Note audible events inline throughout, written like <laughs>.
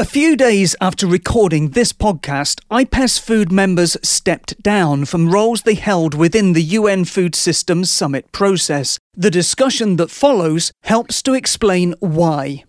A few days after recording this podcast, IPES Food members stepped down from roles they held within the UN Food Systems Summit process. The discussion that follows helps to explain why.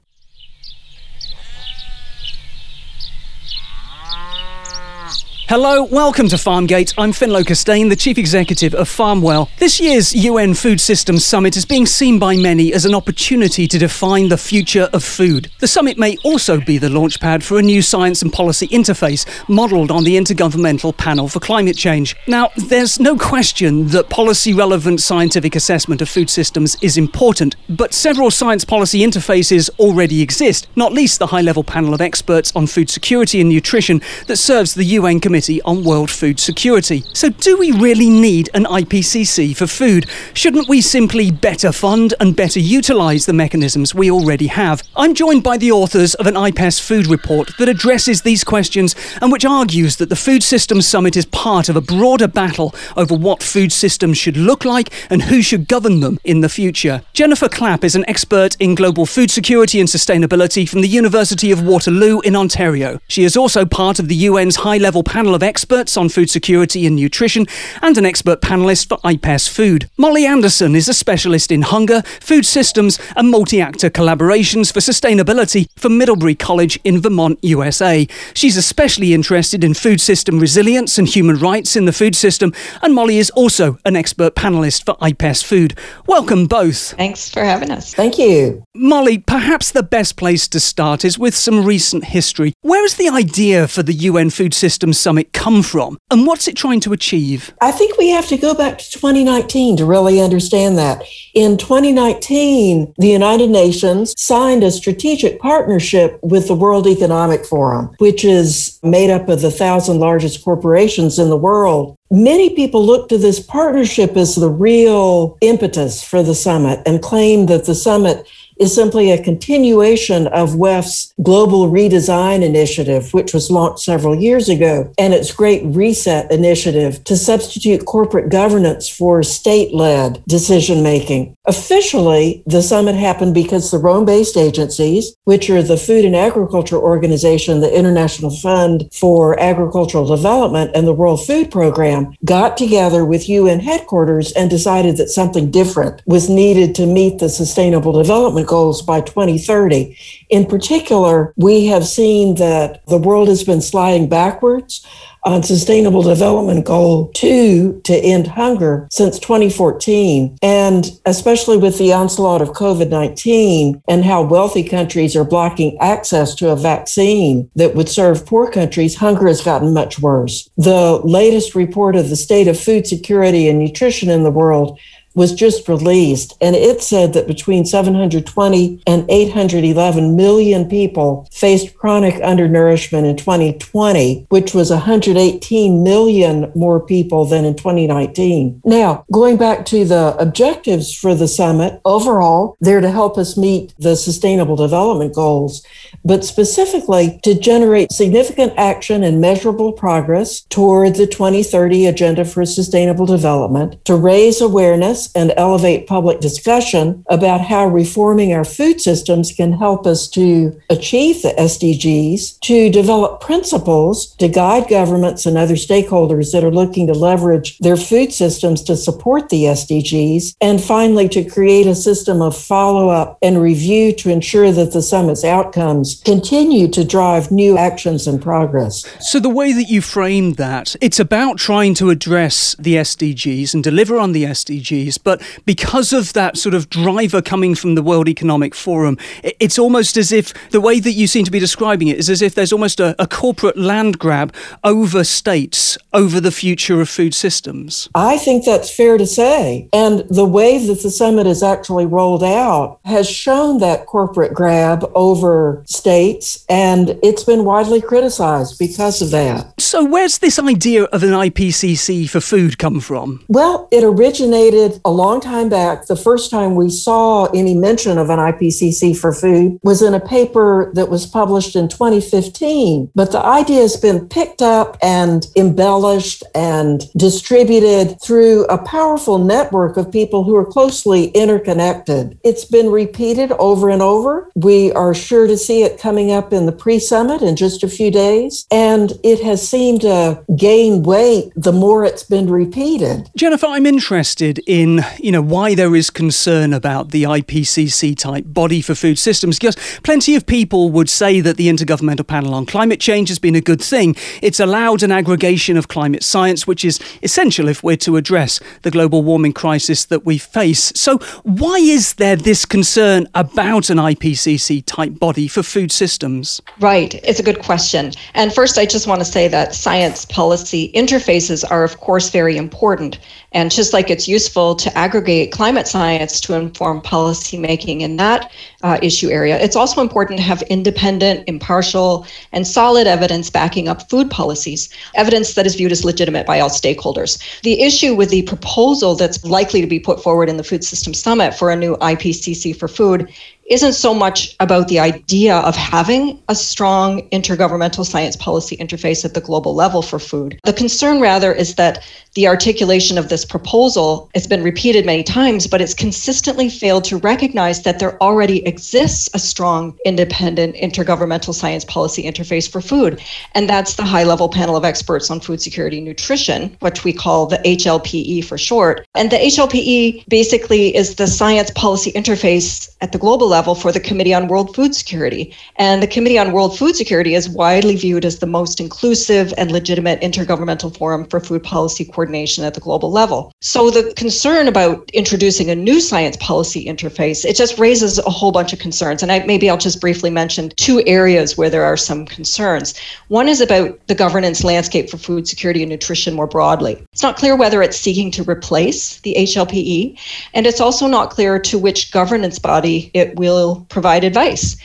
Hello, welcome to Farmgate. I'm Finlo Costain, the Chief Executive of Farmwel. This year's UN Food Systems Summit is being seen by many as an opportunity to define the future of food. The summit may also be the launchpad for a new science and policy interface modelled on the Intergovernmental Panel for Climate Change. Now, there's no question that policy relevant scientific assessment of food systems is important, but several science policy interfaces already exist, not least the high level panel of experts on food security and nutrition that serves the UN Committee Committee on World Food Security. So, do we really need an IPCC for food? Shouldn't we simply better fund and better utilise the mechanisms we already have? I'm joined by the authors of an IPES food report that addresses these questions and which argues that the Food Systems Summit is part of a broader battle over what food systems should look like and who should govern them in the future. Jennifer Clapp is an expert in global food security and sustainability from the University of Waterloo in Ontario. She is also part of the UN's high level panel panel of experts on food security and nutrition, and an expert panelist for IPES Food. Molly Anderson is a specialist in hunger, food systems, and multi actor collaborations for sustainability for Middlebury College in Vermont, USA. She's especially interested in food system resilience and human rights in the food system, and Molly is also an expert panelist for IPES Food. Welcome both. Thanks for having us. Thank you. Molly, perhaps the best place to start is with some recent history. Where is the idea for the UN Food Systems Summit? It come from? And what's it trying to achieve? I think we have to go back to 2019 to really understand that. In 2019, the United Nations signed a strategic partnership with the World Economic Forum, which is made up of the thousand largest corporations in the world. Many people look to this partnership as the real impetus for the summit and claim that the summit is simply a continuation of WEF's Global Redesign Initiative, which was launched several years ago, and its Great Reset Initiative to substitute corporate governance for state led decision making. Officially, the summit happened because the Rome based agencies, which are the Food and Agriculture Organization, the International Fund for Agricultural Development, and the World Food Program, got together with UN headquarters and decided that something different was needed to meet the Sustainable Development goals by 2030. In particular, we have seen that the world has been sliding backwards on Sustainable Development Goal 2 to end hunger since 2014. And especially with the onslaught of COVID 19 and how wealthy countries are blocking access to a vaccine that would serve poor countries, hunger has gotten much worse. The latest report of the state of food security and nutrition in the world was just released, and it said that between 720 and 811 million people faced chronic undernourishment in 2020, which was 118 million more people than in 2019. Now, going back to the objectives for the summit, overall, they're to help us meet the Sustainable Development Goals, but specifically to generate significant action and measurable progress toward the 2030 Agenda for Sustainable Development, to raise awareness and elevate public discussion about how reforming our food systems can help us to achieve the SDGs, to develop principles to guide governments and other stakeholders that are looking to leverage their food systems to support the SDGs, and finally, to create a system of follow up and review to ensure that the summit's outcomes continue to drive new actions and progress. So, the way that you framed that, it's about trying to address the SDGs and deliver on the SDGs but because of that sort of driver coming from the World Economic Forum, it's almost as if the way that you seem to be describing it is as if there's almost a, a corporate land grab over states, over the future of food systems. I think that's fair to say. And the way that the summit is actually rolled out has shown that corporate grab over states, and it's been widely criticized because of that. So, where's this idea of an IPCC for food come from? Well, it originated a long time back, the first time we saw any mention of an IPCC for food was in a paper that was published in 2015. But the idea has been picked up and embellished and distributed through a powerful network of people who are closely interconnected. It's been repeated over and over. We are sure to see it coming up in the pre summit in just a few days. And it has seemed to gain weight the more it's been repeated. Jennifer, I'm interested in, you know, why there is concern about the IPCC type body for food systems because plenty of people would say that the Intergovernmental Panel on Climate Change has been a good thing. It's allowed an aggregation of climate science which is essential if we're to address the global warming crisis that we face. So, why is there this concern about an IPCC type body for food systems? Right. It's a good question. And first, I just want to say that science policy interfaces are, of course, very important. And just like it's useful to aggregate climate science to inform policymaking in that uh, issue area, it's also important to have independent, impartial, and solid evidence backing up food policies, evidence that is viewed as legitimate by all stakeholders. The issue with the proposal that's likely to be put forward in the Food System Summit for a new IPCC for food isn't so much about the idea of having a strong intergovernmental science policy interface at the global level for food. The concern, rather, is that the articulation of this proposal has been repeated many times, but it's consistently failed to recognize that there already exists a strong, independent intergovernmental science policy interface for food. And that's the high level panel of experts on food security and nutrition, which we call the HLPE for short. And the HLPE basically is the science policy interface at the global level for the Committee on World Food Security. And the Committee on World Food Security is widely viewed as the most inclusive and legitimate intergovernmental forum for food policy coordination at the global level. So the concern about introducing a new science policy interface, it just raises a whole bunch of concerns. And I, maybe I'll just briefly mention two areas where there are some concerns. One is about the governance landscape for food security and nutrition more broadly. It's not clear whether it's seeking to replace the HLPE, and it's also not clear to which governance body it will provide advice.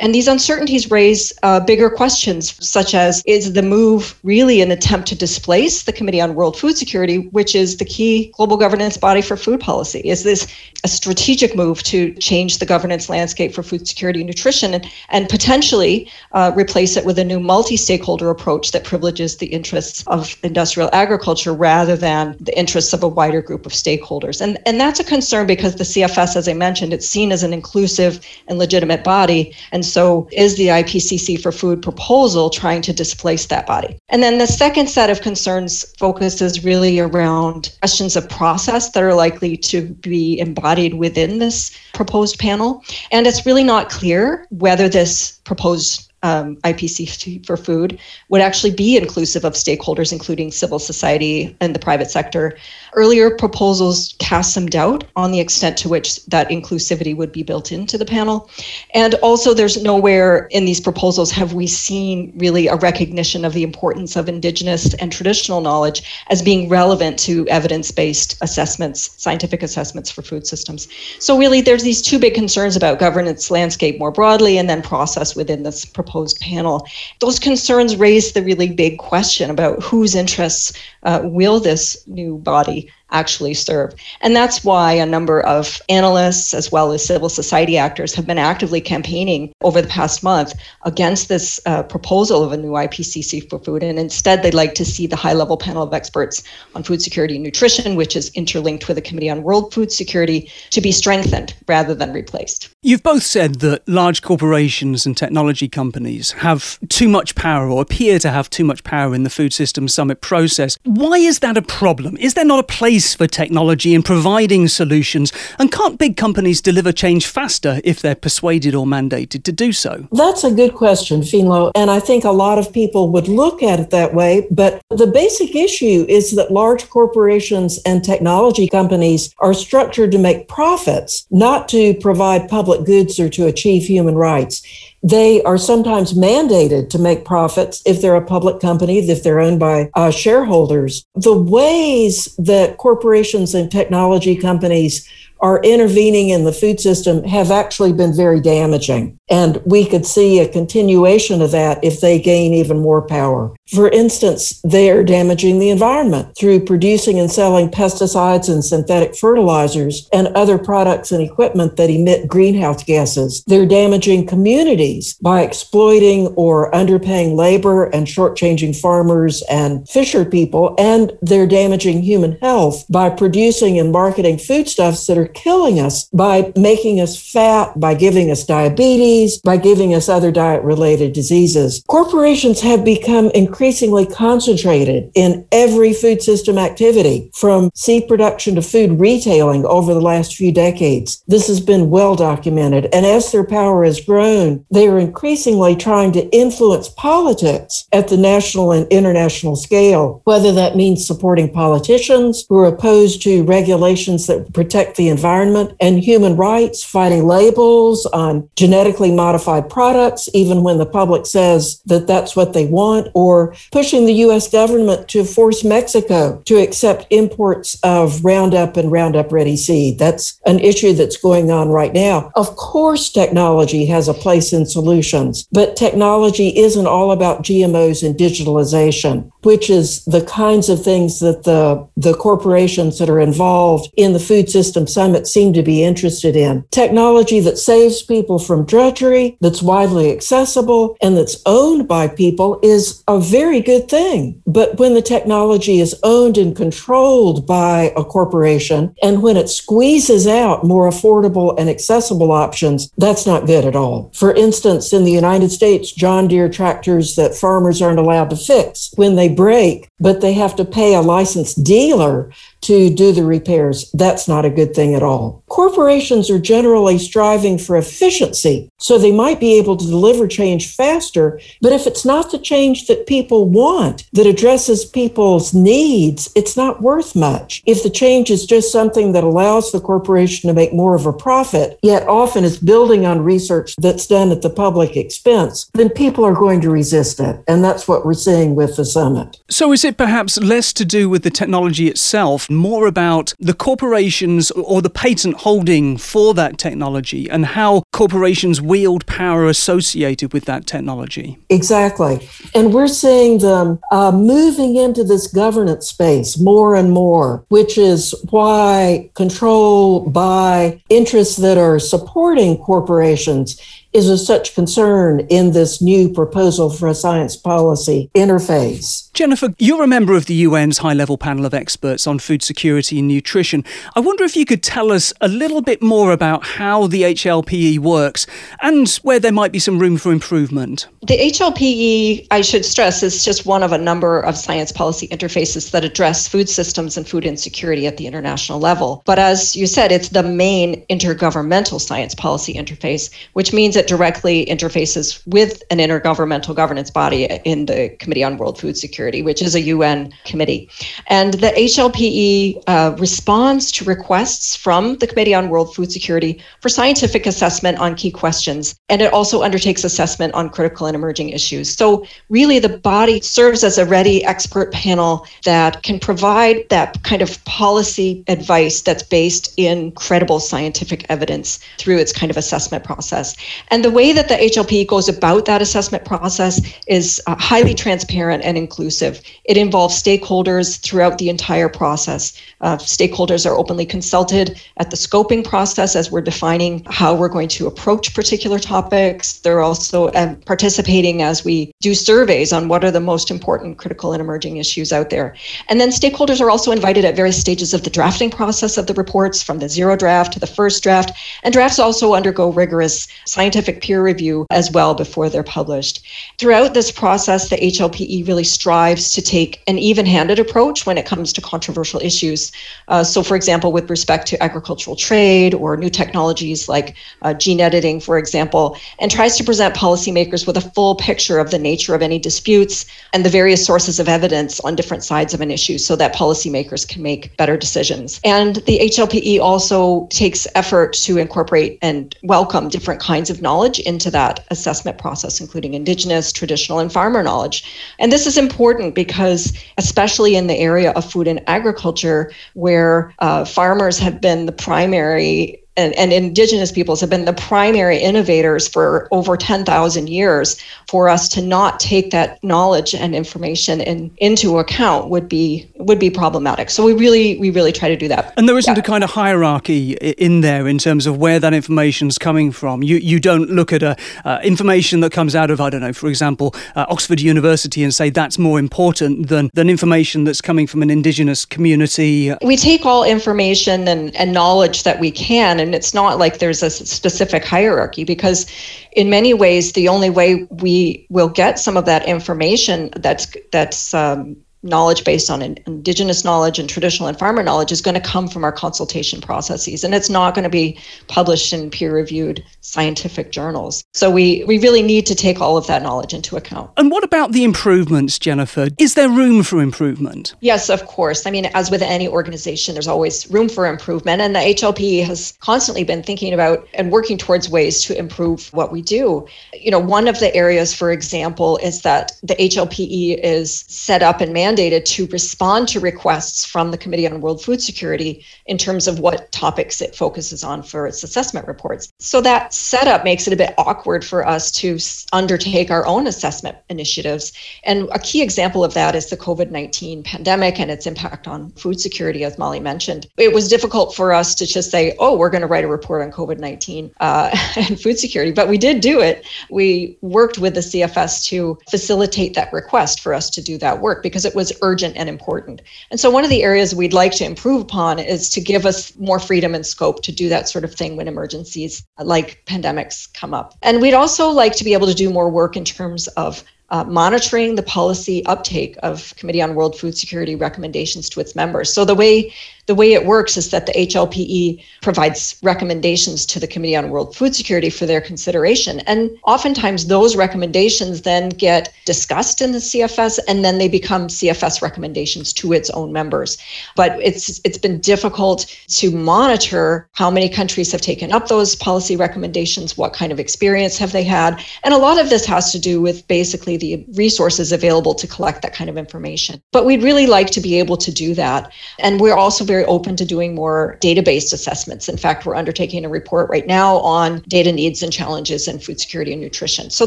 And these uncertainties raise uh, bigger questions, such as is the move really an attempt to displace the Committee on World Food Security, which is the key global governance body for food policy? Is this a strategic move to change the governance landscape for food security and nutrition and, and potentially uh, replace it with a new multi stakeholder approach that privileges the interests of industrial agriculture rather than the interests of a wider group of stakeholders? And, and that's a concern because the CFS, as I mentioned, it's seen as an inclusive and legitimate body. And so is the IPCC for food proposal trying to displace that body? And then the second set of concerns focuses really around questions of process that are likely to be embodied within this proposed panel. And it's really not clear whether this proposed um, IPCC for food would actually be inclusive of stakeholders, including civil society and the private sector. Earlier proposals cast some doubt on the extent to which that inclusivity would be built into the panel. And also, there's nowhere in these proposals have we seen really a recognition of the importance of Indigenous and traditional knowledge as being relevant to evidence based assessments, scientific assessments for food systems. So, really, there's these two big concerns about governance landscape more broadly and then process within this proposal proposed panel. Those concerns raise the really big question about whose interests uh, will this new body actually serve. And that's why a number of analysts, as well as civil society actors, have been actively campaigning over the past month against this uh, proposal of a new IPCC for food. And instead, they'd like to see the high level panel of experts on food security and nutrition, which is interlinked with the Committee on World Food Security, to be strengthened rather than replaced. You've both said that large corporations and technology companies have too much power or appear to have too much power in the Food Systems Summit process. Why is that a problem? Is there not a place for technology in providing solutions? And can't big companies deliver change faster if they're persuaded or mandated to do so? That's a good question, Finlo. And I think a lot of people would look at it that way. But the basic issue is that large corporations and technology companies are structured to make profits, not to provide public goods or to achieve human rights. They are sometimes mandated to make profits if they're a public company, if they're owned by uh, shareholders. The ways that corporations and technology companies are intervening in the food system have actually been very damaging. And we could see a continuation of that if they gain even more power. For instance, they are damaging the environment through producing and selling pesticides and synthetic fertilizers and other products and equipment that emit greenhouse gases. They're damaging communities by exploiting or underpaying labor and shortchanging farmers and fisher people. And they're damaging human health by producing and marketing foodstuffs that are killing us, by making us fat, by giving us diabetes, by giving us other diet related diseases. Corporations have become increasingly concentrated in every food system activity, from seed production to food retailing over the last few decades. This has been well documented. And as their power has grown, they are increasingly trying to influence politics at the national and international scale, whether that means supporting politicians who are opposed to regulations that protect the environment and human rights, fighting labels on genetically modified products, even when the public says that that's what they want, or pushing the U.S. government to force Mexico to accept imports of Roundup and Roundup Ready seed. That's an issue that's going on right now. Of course, technology has a place in solutions, but technology isn't all about GMOs and digitalization, which is the kinds of things that the, the corporations that are involved in the Food System Summit seem to be interested in. Technology that saves people from drudgery, that's widely accessible, and that's owned by people is a very good thing. But when the technology is owned and controlled by a corporation, and when it squeezes out more affordable and accessible options, that's not good at all. For instance, in the United States, John Deere tractors that farmers aren't allowed to fix when they break, but they have to pay a licensed dealer to do the repairs. That's not a good thing at all. Corporations are generally striving for efficiency, so they might be able to deliver change faster. But if it's not the change that people want, that addresses people's needs, it's not worth much. If the change is just something that allows the corporation to make more of a profit, yet often is building on research that's done at the public expense, then people are going to resist it. And that's what we're seeing with the summit. So is it perhaps less to do with the technology itself? more about the corporations or the patent holding for that technology and how corporations wield power associated with that technology. Exactly. And we're seeing them uh, moving into this governance space more and more, which is why control by interests that are supporting corporations is of such concern in this new proposal for a science policy interface. Jennifer, you're a member of the UN's high level panel of experts on food security and nutrition. I wonder if you could tell us a little bit more about how the HLPE works and where there might be some room for improvement. The HLPE, I should stress, is just one of a number of science policy interfaces that address food systems and food insecurity at the international level. But as you said, it's the main intergovernmental science policy interface, which means it directly interfaces with an intergovernmental governance body in the Committee on World Food Security Security, which is a UN committee. And the HLPE uh, responds to requests from the Committee on World Food Security for scientific assessment on key questions. And it also undertakes assessment on critical and emerging issues. So, really, the body serves as a ready expert panel that can provide that kind of policy advice that's based in credible scientific evidence through its kind of assessment process. And the way that the HLPE goes about that assessment process is uh, highly transparent and inclusive inclusive. It involves stakeholders throughout the entire process. Uh, stakeholders are openly consulted at the scoping process as we're defining how we're going to approach particular topics. They're also uh, participating as we do surveys on what are the most important critical and emerging issues out there. And then stakeholders are also invited at various stages of the drafting process of the reports, from the zero draft to the first draft. And drafts also undergo rigorous scientific peer review as well before they're published. Throughout this process, the HLPE really strives strives to take an even handed approach when it comes to controversial issues. Uh, so, for example, with respect to agricultural trade or new technologies like uh, gene editing, for example, and tries to present policymakers with a full picture of the nature of any disputes and the various sources of evidence on different sides of an issue so that policymakers can make better decisions. And the HLPE also takes effort to incorporate and welcome different kinds of knowledge into that assessment process, including Indigenous, traditional, and farmer knowledge. And this is important because, especially in the area of food and agriculture, where uh, farmers have been the primary and, and, indigenous peoples have been the primary innovators for over 10,000 years for us to not take that knowledge and information in, into account would be would be problematic. So we really we really try to do that. And there isn't yeah. a kind of hierarchy in there in terms of where that information is coming from. You you don't look at a uh, information that comes out of I don't know for example uh, Oxford University and say that's more important than than information that's coming from an indigenous community. We take all information and, and knowledge that we can and it's not like there's a specific hierarchy because in many ways the only way we will get some of that information that's that's um, knowledge based on indigenous knowledge and traditional and farmer knowledge is going to come from our consultation processes and it's not going to be published in peer reviewed scientific journals. So we we really need to take all of that knowledge into account. And what about the improvements jennifer? Is there room for improvement? Yes of course. I mean as with any organization there's always room for improvement and the HLPE has constantly been thinking about and working towards ways to improve what we do. You know one of the areas for example is that the HLPE is set up and managed mandated to respond to requests from the Committee on World Food Security in terms of what topics it focuses on for its assessment reports. So that setup makes it a bit awkward for us to undertake our own assessment initiatives. And a key example of that is the COVID 19 pandemic and its impact on food security, as Molly mentioned. It was difficult for us to just say, oh, we're going to write a report on COVID 19 uh, <laughs> and food security, but we did do it. We worked with the CFS to facilitate that request for us to do that work because it was was urgent and important. And so, one of the areas we'd like to improve upon is to give us more freedom and scope to do that sort of thing when emergencies like pandemics come up. And we'd also like to be able to do more work in terms of uh, monitoring the policy uptake of Committee on World Food Security recommendations to its members. So the way the way it works is that the HLPE provides recommendations to the Committee on World Food Security for their consideration. And oftentimes those recommendations then get discussed in the CFS and then they become CFS recommendations to its own members. But it's it's been difficult to monitor how many countries have taken up those policy recommendations, what kind of experience have they had. And a lot of this has to do with basically the resources available to collect that kind of information. But we'd really like to be able to do that. And we're also very open to doing more data based assessments. In fact, we're undertaking a report right now on data needs and challenges in food security and nutrition. So,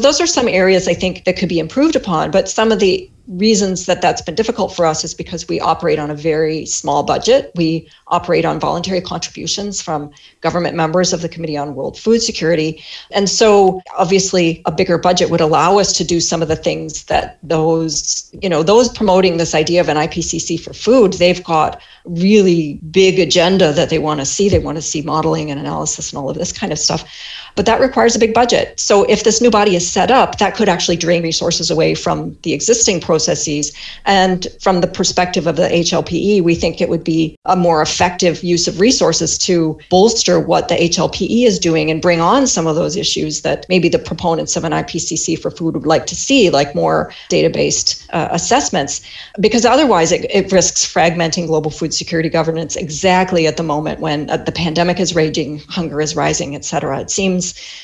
those are some areas I think that could be improved upon. But some of the reasons that that's been difficult for us is because we operate on a very small budget. We operate on voluntary contributions from government members of the Committee on World Food Security. And so obviously a bigger budget would allow us to do some of the things that those, you know, those promoting this idea of an IPCC for food, they've got really big agenda that they want to see. They want to see modeling and analysis and all of this kind of stuff but that requires a big budget. So if this new body is set up, that could actually drain resources away from the existing processes. And from the perspective of the HLPE, we think it would be a more effective use of resources to bolster what the HLPE is doing and bring on some of those issues that maybe the proponents of an IPCC for food would like to see, like more data-based uh, assessments, because otherwise it, it, risks fragmenting global food security governance exactly at the moment when uh, the pandemic is raging, hunger is rising, et cetera. It seems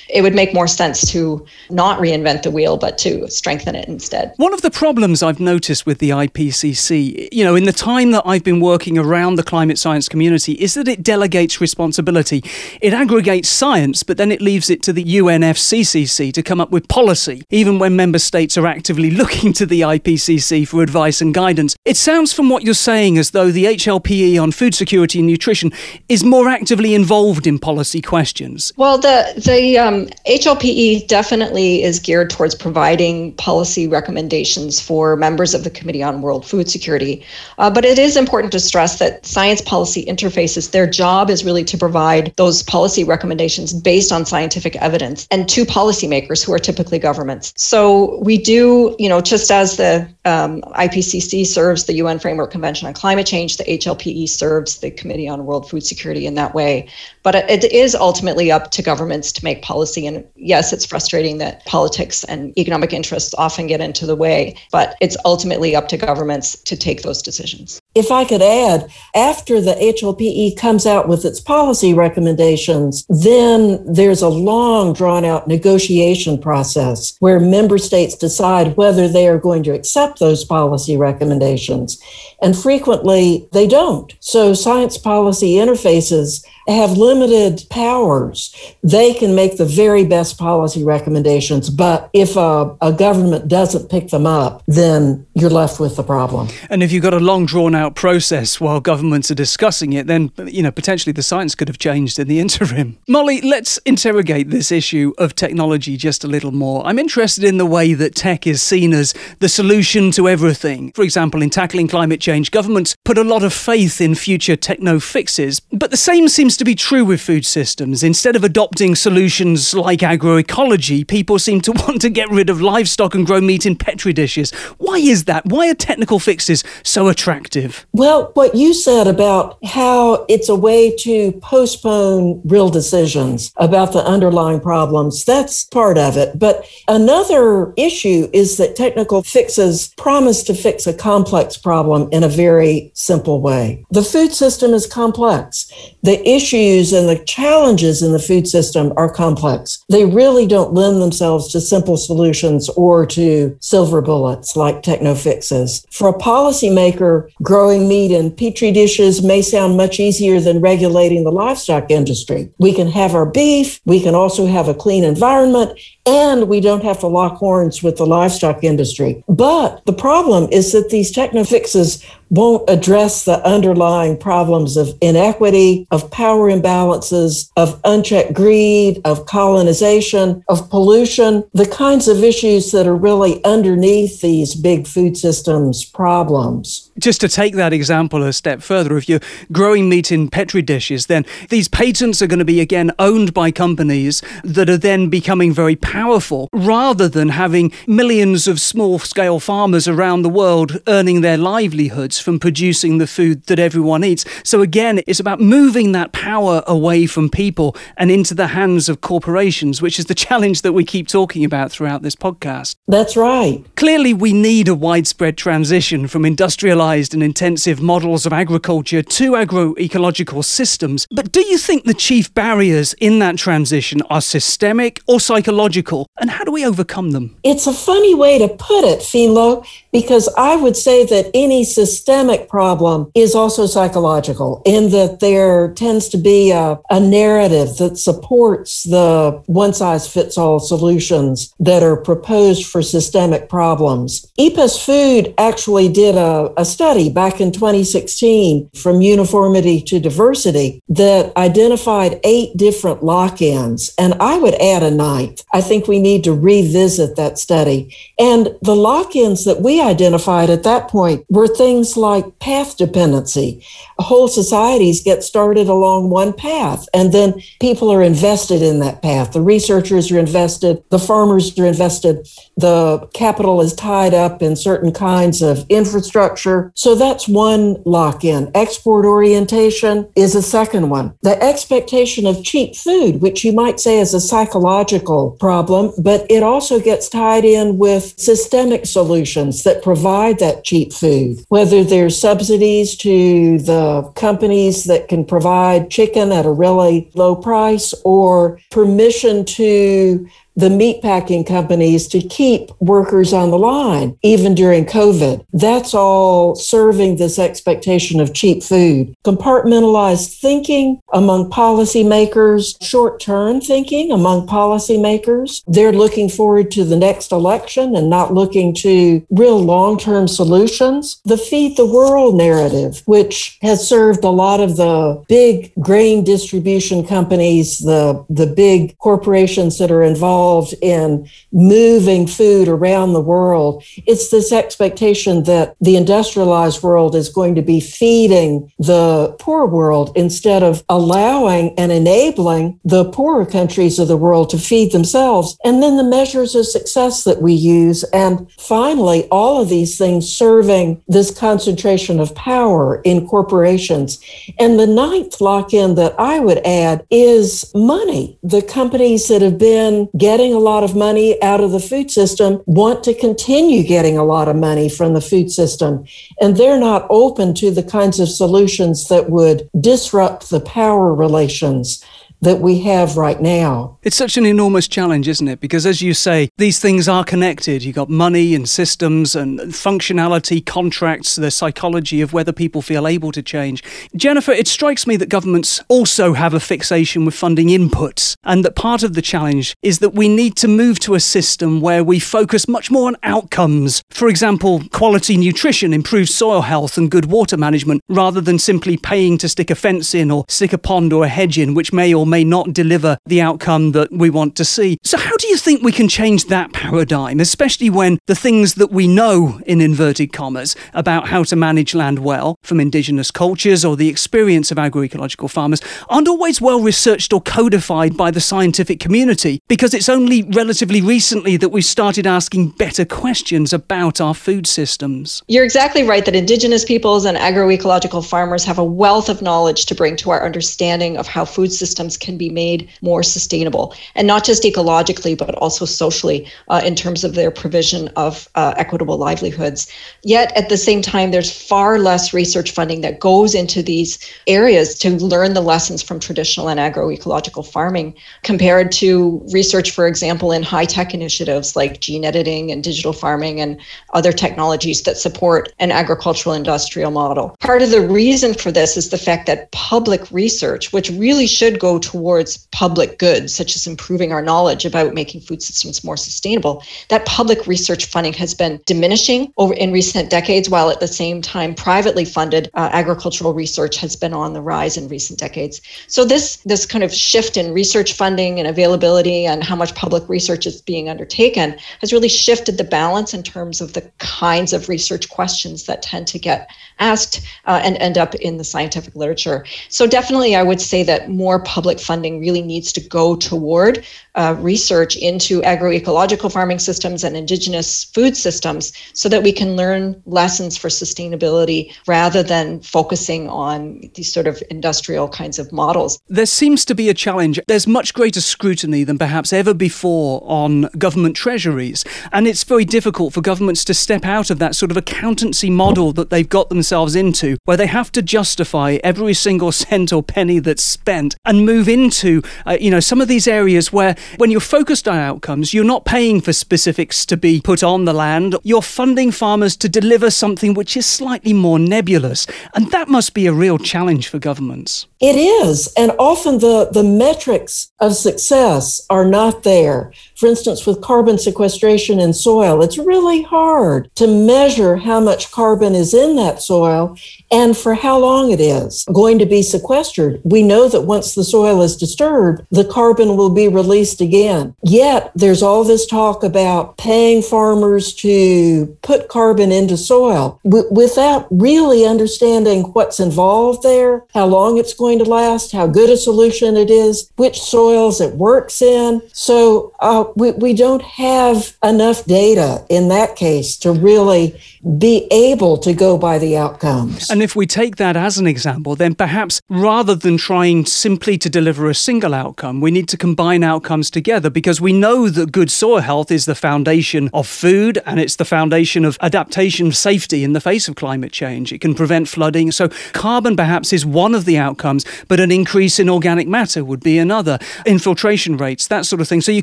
it would make more sense to not reinvent the wheel, but to strengthen it instead. One of the problems I've noticed with the IPCC, you know, in the time that I've been working around the climate science community, is that it delegates responsibility. It aggregates science, but then it leaves it to the UNFCCC to come up with policy, even when member states are actively <laughs> looking to the IPCC for advice and guidance. It sounds from what you're saying as though the HLPE on food security and nutrition is more actively involved in policy questions. Well, the, the the um, HLPE definitely is geared towards providing policy recommendations for members of the Committee on World Food Security. Uh, but it is important to stress that science policy interfaces, their job is really to provide those policy recommendations based on scientific evidence and to policymakers who are typically governments. So we do, you know, just as the um, IPCC serves the UN Framework Convention on Climate Change, the HLPE serves the Committee on World Food Security in that way. But it is ultimately up to governments to make policy. And yes, it's frustrating that politics and economic interests often get into the way, but it's ultimately up to governments to take those decisions. If I could add, after the HLPE comes out with its policy recommendations, then there's a long drawn out negotiation process where member states decide whether they are going to accept those policy recommendations. And frequently they don't. So science policy interfaces have limited powers. They can make the very best policy recommendations, but if a, a, government doesn't pick them up, then you're left with the problem. And if you've got a long drawn out process while governments are discussing it, then you know potentially the science could have changed in the <laughs> interim. Molly, let's interrogate this issue of technology just a little more. I'm interested in the way that tech is seen as the solution to everything. For example, in tackling climate change, governments put a lot of faith in future techno fixes, but the same seems to be true with food systems. Instead of adopting solutions like agroecology, people seem to <laughs> want to get rid of livestock and grow meat in petri dishes. Why is that? Why are technical fixes so attractive? Well, what you said about how it's a way to postpone real decisions about the underlying problems, that's part of it. But another issue is that technical fixes promise to fix a complex problem in a very simple way. The food system is complex. The issues and the challenges in the food system are complex. They really don't lend themselves to simple solutions or to silver bullets like techno fixes. For a policymaker, growing meat in petri dishes may sound much easier than regulating the livestock industry. We can have our beef, we can also have a clean environment, and we don't have to lock horns with the livestock industry. But the problem is that these techno fixes won't address the underlying problems of inequity, of power imbalances, of unchecked greed, of colonization, of pollution, the kinds of issues that are really underneath these big food systems problems. Just to take that example a step further, if you're growing meat in petri dishes, then these patents are going to be again owned by companies that are then becoming very powerful rather than having millions of small scale farmers around the world earning their livelihoods from producing the food that everyone eats. So again, it's about moving that power away from people and into the hands of corporations, which is the challenge that we keep talking about throughout this podcast. That's right. Clearly, we need a widespread transition from industrialized and intensive models of agriculture to agroecological systems. But do you think the chief barriers in that transition are systemic or psychological? And how do we overcome them? It's a funny way to put it, Finlo, because I would say that any systemic problem is also psychological in that there tends to be a, a narrative that supports the one size fits all solutions that are proposed for systemic problems. IPES Food actually did a, a study back in 2016 from uniformity to diversity that identified eight different lock ins. And I would add a ninth. I think we need to revisit that study. And the lock ins that we identified at that point were things like path dependency. Whole societies get started along one path, and then people are invested in that path. The researchers are invested, the farmers are invested, the capital is tied up in certain kinds of infrastructure so that's one lock in. Export orientation is a second one. The expectation of cheap food, which you might say is a psychological problem, but it also gets tied in with systemic solutions that provide that cheap food, whether there's subsidies to the companies that can provide chicken at a really low price or permission to the meatpacking companies to keep workers on the line, even during COVID. That's all serving this expectation of cheap food. Compartmentalized thinking among policymakers, short term thinking among policymakers. They're looking forward to the next election and not looking to real long term solutions. The feed the world narrative, which has served a lot of the big grain distribution companies, the, the big corporations that are involved involved in moving food around the world. It's this expectation that the industrialized world is going to be feeding the poor world instead of allowing and enabling the poorer countries of the world to feed themselves. And then the measures of success that we use. And finally, all of these things serving this concentration of power in corporations. And the ninth lock in that I would add is money. The companies that have been getting a lot of money out of the food system want to continue getting a lot of money from the food system. And they're not open to the kinds of solutions that would disrupt the power relations that we have right now. It's such an enormous challenge, isn't it? Because as you say, these things are connected. You've got money and systems and functionality, contracts, the psychology of whether people feel able to change. Jennifer, it strikes me that governments also have a fixation with funding inputs, and that part of the challenge is that we need to move to a system where we focus much more on outcomes. For example, quality nutrition, improved soil health, and good water management, rather than simply paying to stick a fence in or stick a pond or a hedge in, which may or may not deliver the outcome that we want to see. So, how do you think we can change that paradigm, especially when the things that we know, in inverted commas, about how to manage land well from indigenous cultures or the experience of agroecological farmers aren't always well researched or codified by the scientific community? Because it's only relatively recently that we've started asking better questions about our food systems. You're exactly right that indigenous peoples and agroecological farmers have a wealth of knowledge to bring to our understanding of how food systems can be made more sustainable, and not just ecologically, but also socially uh, in terms of their provision of uh, equitable livelihoods. Yet at the same time, there's far less research funding that goes into these areas to learn the lessons from traditional and agroecological farming compared to research, for example, in high tech initiatives like gene editing and digital farming and other technologies that support an agricultural industrial model. Part of the reason for this is the fact that public research, which really should go towards public goods, such as improving our knowledge about making food systems more sustainable, that public research funding has been diminishing over in recent decades, while at the same time, privately funded uh, agricultural research has been on the rise in recent decades. So this this kind of shift in research funding and availability and how much public research is being undertaken has really shifted the balance in terms of the kinds of research questions that tend to get asked uh, and end up in the scientific literature. So definitely, I would say that more public funding really needs to go toward uh, research into agroecological farming systems and indigenous food systems so that we can learn lessons for sustainability rather than focusing on these sort of industrial kinds of models. There seems to be a challenge. There's much greater scrutiny than perhaps ever before on government treasuries. And it's very difficult for governments to step out of that sort of accountancy model that they've got themselves into, where they have to justify every single <laughs> cent or penny that's spent and move into, uh, you know, some of these areas where when you're focused on outcomes, you're not paying for specifics to be put on the land. You're funding farmers to deliver something which is slightly more nebulous. And that must be a real challenge for governments. It is. And often the, the metrics of success are not there. For instance, with carbon sequestration in soil, it's really hard to measure how much carbon is in that soil and for how long it is going to be sequestered. We know that once the soil is disturbed, the carbon will be released again. Yet there's all this talk about paying farmers to put carbon into soil w- without really understanding what's involved there, how long it's going to last, how good a solution it is, which soils it works in. So uh, we, we don't have enough data in that case to really be able to go by the outcomes. And if we take that as an example, then perhaps rather than trying simply to deliver a single outcome, we need to combine outcomes together because we know that good soil health is the foundation of food and it's the foundation of adaptation safety in the face of climate change. It can prevent flooding. So carbon perhaps is one of the outcomes, but an increase in organic matter would be another. Infiltration rates, that sort of thing. So you're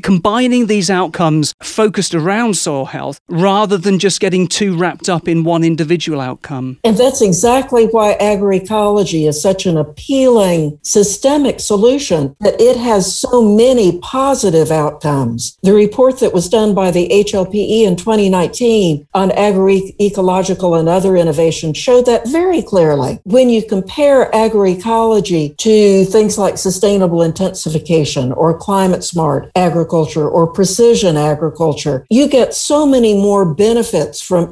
combining these outcomes focused around soil health rather than just getting too wrapped up in one individual outcome. And that's exactly why agroecology is such an appealing systemic solution that it has so many positive outcomes. The report that was done by the HLPE in 2019 on agroecological and other innovations showed that very clearly. When you compare agroecology to things like sustainable intensification or climate smart agriculture or precision agriculture, you get so many more benefits from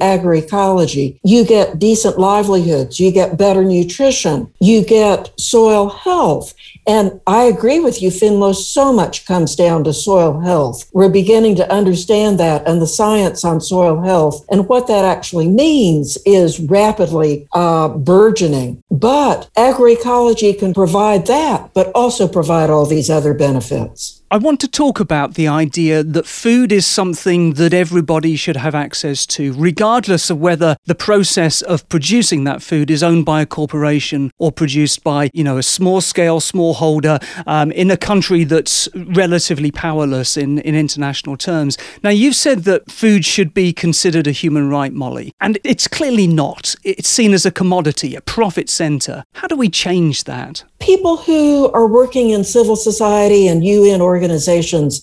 agroecology. You get decent livelihoods, you get better nutrition, you get soil health. And I agree with you, Finlo, so much comes down to soil health. We're beginning to understand that and the science on soil health and what that actually means is rapidly uh, burgeoning. But agroecology can provide that, but also provide all these other benefits. I want to talk about the idea that food is something that everybody should have access to, regardless of whether the process of producing that food is owned by a corporation or produced by, you know, a small scale smallholder um, in a country that's relatively powerless in, in international terms. Now, you've said that food should be considered a human right, Molly, and it's clearly not. It's seen as a commodity, a profit center. How do we change that? People who are working in civil society and UN organizations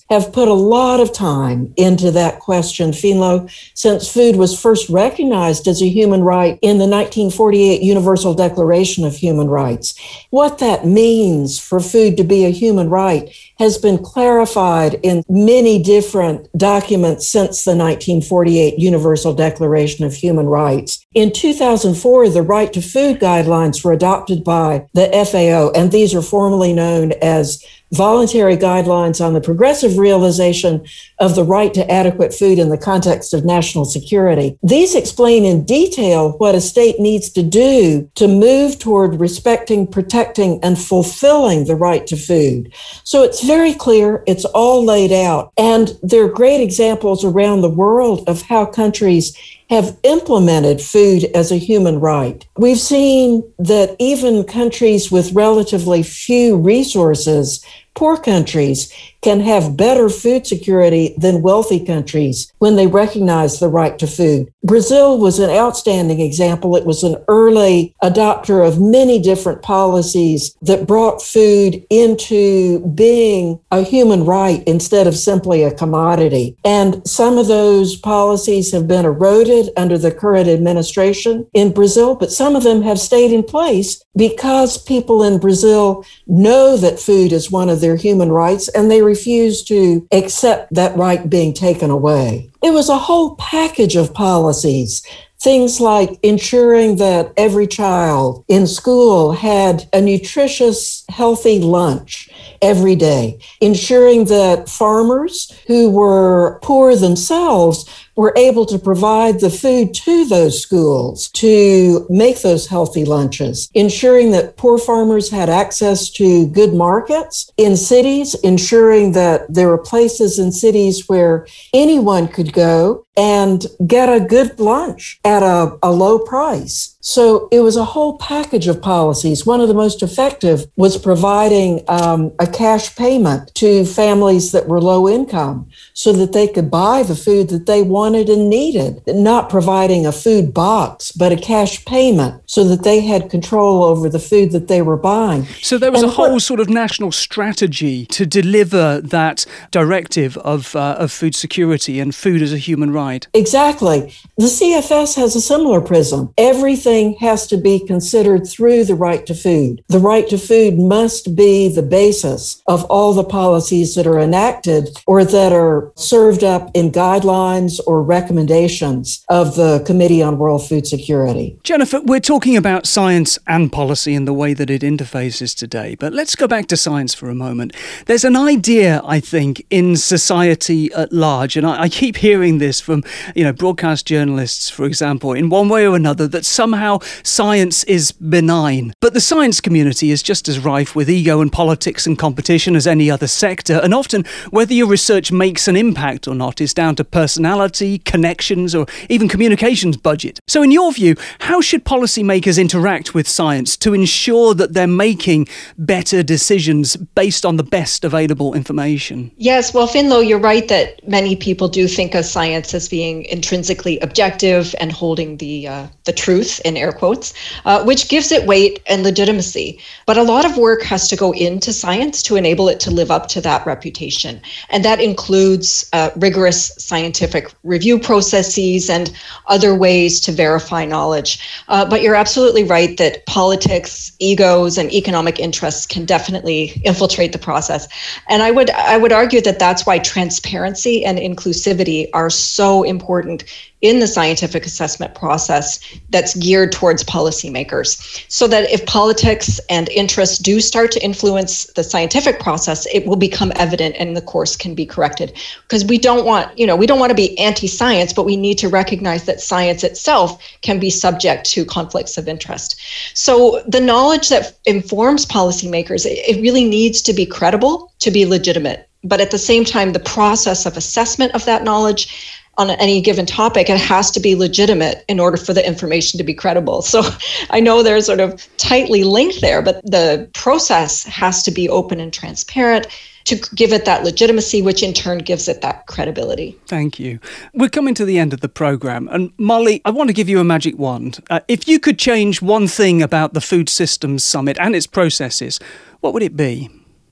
have put a lot of time into that question, Finlo, since food was first recognized as a human right in the 1948 Universal Declaration of Human Rights. What that means for food to be a human right has been clarified in many different documents since the 1948 Universal Declaration of Human Rights. In 2004, the Right to Food guidelines were adopted by the FAO, and these are formally known as voluntary guidelines on the progressive realization of the right to adequate food in the context of national security. These explain in detail what a state needs to do to move toward respecting, protecting, and fulfilling the right to food. So it's very clear, it's all laid out. And there are great examples around the world of how countries have implemented food as a human right. We've seen that even countries with relatively few resources poor countries can have better food security than wealthy countries when they recognize the right to food. Brazil was an outstanding example. It was an early adopter of many different policies that brought food into being a human right instead of simply a commodity. And some of those policies have been eroded under the current administration in Brazil, but some of them have stayed in place because people in Brazil know that food is one of their human rights and they refuse to accept that right being taken away. It was a whole package of policies. Things like ensuring that every child in school had a nutritious, healthy lunch every day, ensuring that farmers who were poor themselves were able to provide the food to those schools to make those healthy lunches, ensuring that poor farmers had access to good markets in cities, ensuring that there were places in cities where anyone could go and get a good lunch at a, a low price. So it was a whole package of policies. One of the most effective was providing um, a cash payment to families that were low income so that they could buy the food that they wanted and needed, not providing a food box, but a cash payment so that they had control over the food that they were buying. So there was and a whole what, sort of national strategy to deliver that directive of, uh, of food security and food as a human right. Exactly. The CFS has a similar prism. Everything everything has to be considered through the right to food. The right to food must be the basis of all the policies that are enacted or that are served up in guidelines or recommendations of the Committee on World Food Security. Jennifer, we're talking about science and policy and the way that it interfaces today, but let's go back to science for a moment. There's an idea, I think, in society at large, and I, I keep hearing this from, you know, broadcast journalists, for example, in one way or another, that somehow somehow science is benign. But the science community is just as rife with ego and politics and competition as any other sector, and often whether your research makes an impact or not is down to personality, connections, or even communications budget. So, in your view, how should policymakers interact with science to ensure that they're making better decisions based on the best available information? Yes, well, Finlo, you're right that many people do think of science as being intrinsically objective and holding the uh, the truth in air quotes, uh, which gives it weight and legitimacy. But a lot of work has to go into science to enable it to live up to that reputation. And that includes uh, rigorous scientific review processes and other ways to verify knowledge. Uh, but you're absolutely right that politics, egos, and economic interests can definitely infiltrate the process. And I would I would argue that that's why transparency and inclusivity are so important in the scientific assessment process that's geared towards policymakers. So that if politics and interests do start to influence the scientific process, it will become evident and the course can be corrected. Because we don't want, you know, we don't want to be anti science, but we need to recognize that science itself can be subject to conflicts of interest. So the knowledge that informs policymakers, it really needs to be credible to be legitimate. But at the same time, the process of assessment of that knowledge on any given topic, it has to be legitimate in order for the information to be credible. So <laughs> I know they're sort of tightly linked there, but the process has to be open and transparent to give it that legitimacy, which in turn gives it that credibility. Thank you. We're coming to the end of the program. And Molly, I want to give you a magic wand. Uh, if you could change one thing about the Food Systems Summit and its processes, what would it be?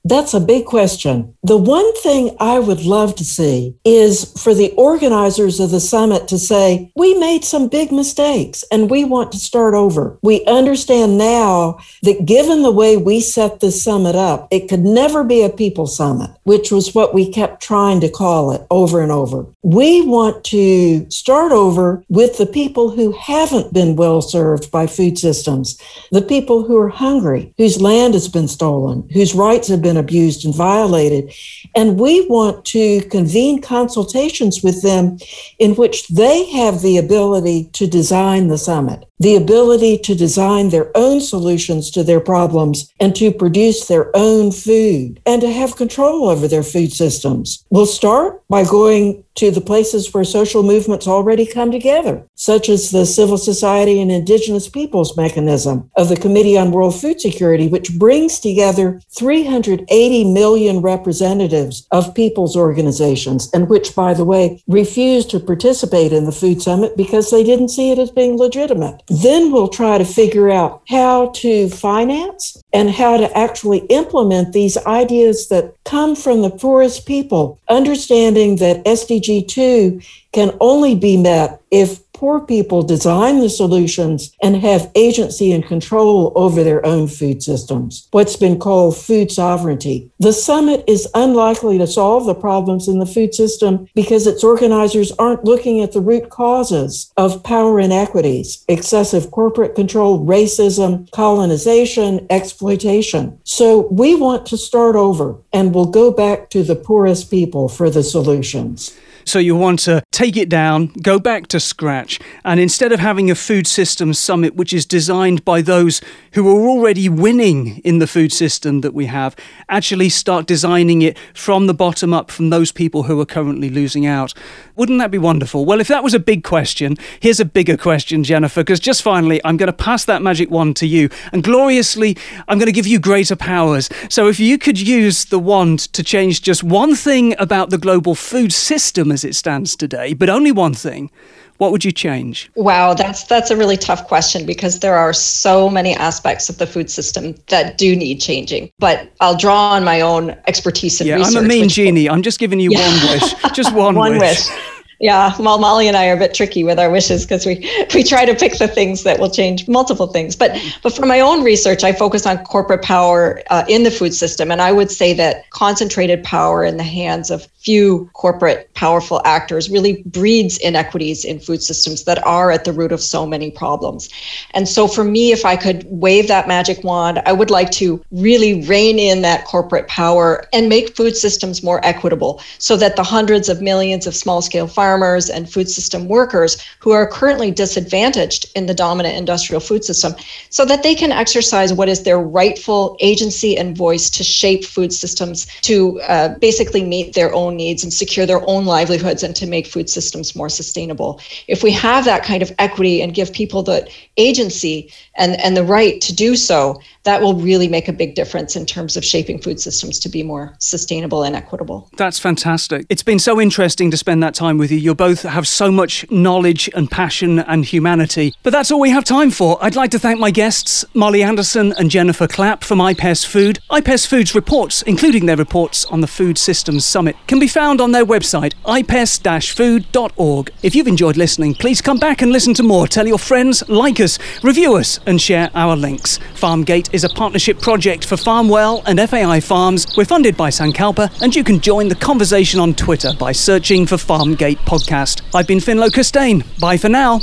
That's a big question. The one thing I would love to see is for the organizers of the summit to say, we made some big mistakes and we want to start over. We understand now that given the way we set this summit up, it could never be a people summit, which was what we kept trying to call it over and over. We want to start over with the people who haven't been well served by food systems, the people who are hungry, whose land has been stolen, whose rights have been abused and violated. And we want to convene consultations with them in which they have the ability to design the summit the ability to design their own solutions to their problems and to produce their own food and to have control over their food systems. We'll start by going to the places where social movements already come together, such as the Civil Society and Indigenous Peoples mechanism of the Committee on World Food Security, which brings together 380 million representatives of people's organizations, and which, by the way, refused to participate in the Food Summit because they didn't see it as being legitimate. Then we'll try to figure out how to finance and how to actually implement these ideas that come from the poorest people, understanding that SDG 2 can only be met if poor people design the solutions and have agency and control over their own food systems, what's been called food sovereignty. The summit is unlikely to solve the problems in the food system because its organizers aren't looking at the root causes of power inequities, excessive corporate control, racism, colonization, exploitation. So we want to start over and we'll go back to the poorest people for the solutions. So you want to take it down, go back to scratch, and instead of having a food systems summit which is designed by those who are already winning in the food system that we have, actually start designing it from the bottom up from those people who are currently losing out. Wouldn't that be wonderful? Well, if that was a big question, here's a bigger question, Jennifer, because just finally, I'm going to pass that magic wand to you, and gloriously, I'm going to give you greater powers. So if you could use the wand to change just one thing about the global food system as it stands today, but only one thing, what would you change? Wow, that's that's a really tough question because there are so many aspects of the food system that do need changing. But I'll draw on my own expertise and yeah, research. I'm a mean genie. I'm just giving you yeah. one wish, just <laughs> one, one wish. wish. Yeah, well, Molly and I are a bit tricky with our wishes because we <laughs> we try to pick the things that will change multiple things. But but for my own research, I focus on corporate power uh, in the food system, and I would say that concentrated power in the hands of few corporate powerful actors really breeds inequities in food systems that are at the root of so many problems. And so for me, if I could wave that magic wand, I would like to really rein in that corporate power and make food systems more equitable, so that the hundreds of millions of small scale farmers farmers and food system workers who are currently disadvantaged in the dominant industrial food system so that they can exercise what is their rightful agency and voice to shape food systems to uh, basically meet their own needs and secure their own livelihoods and to make food systems more sustainable. If we have that kind of equity and give people the agency and, and the right to do so, that will really make a big difference in terms of shaping food systems to be more sustainable and equitable. That's fantastic. It's been so interesting to spend that time with you. You both have so much knowledge and passion and humanity. But that's all we have time for. I'd like to thank my guests, Molly Anderson and Jennifer Clapp from IPES Food. IPES Food's reports, including their reports on the Food Systems Summit, can be found on their website, ipes-food.org. If you've enjoyed listening, please come back and listen to more. Tell your friends, like us, review us, and share our links. FarmGate is a partnership project for Farmwel and FAI Farms. We're funded by Sankalpa, and you can join the conversation on Twitter by searching for FarmGate Podcast. I've been Finlo Costain. Bye for now.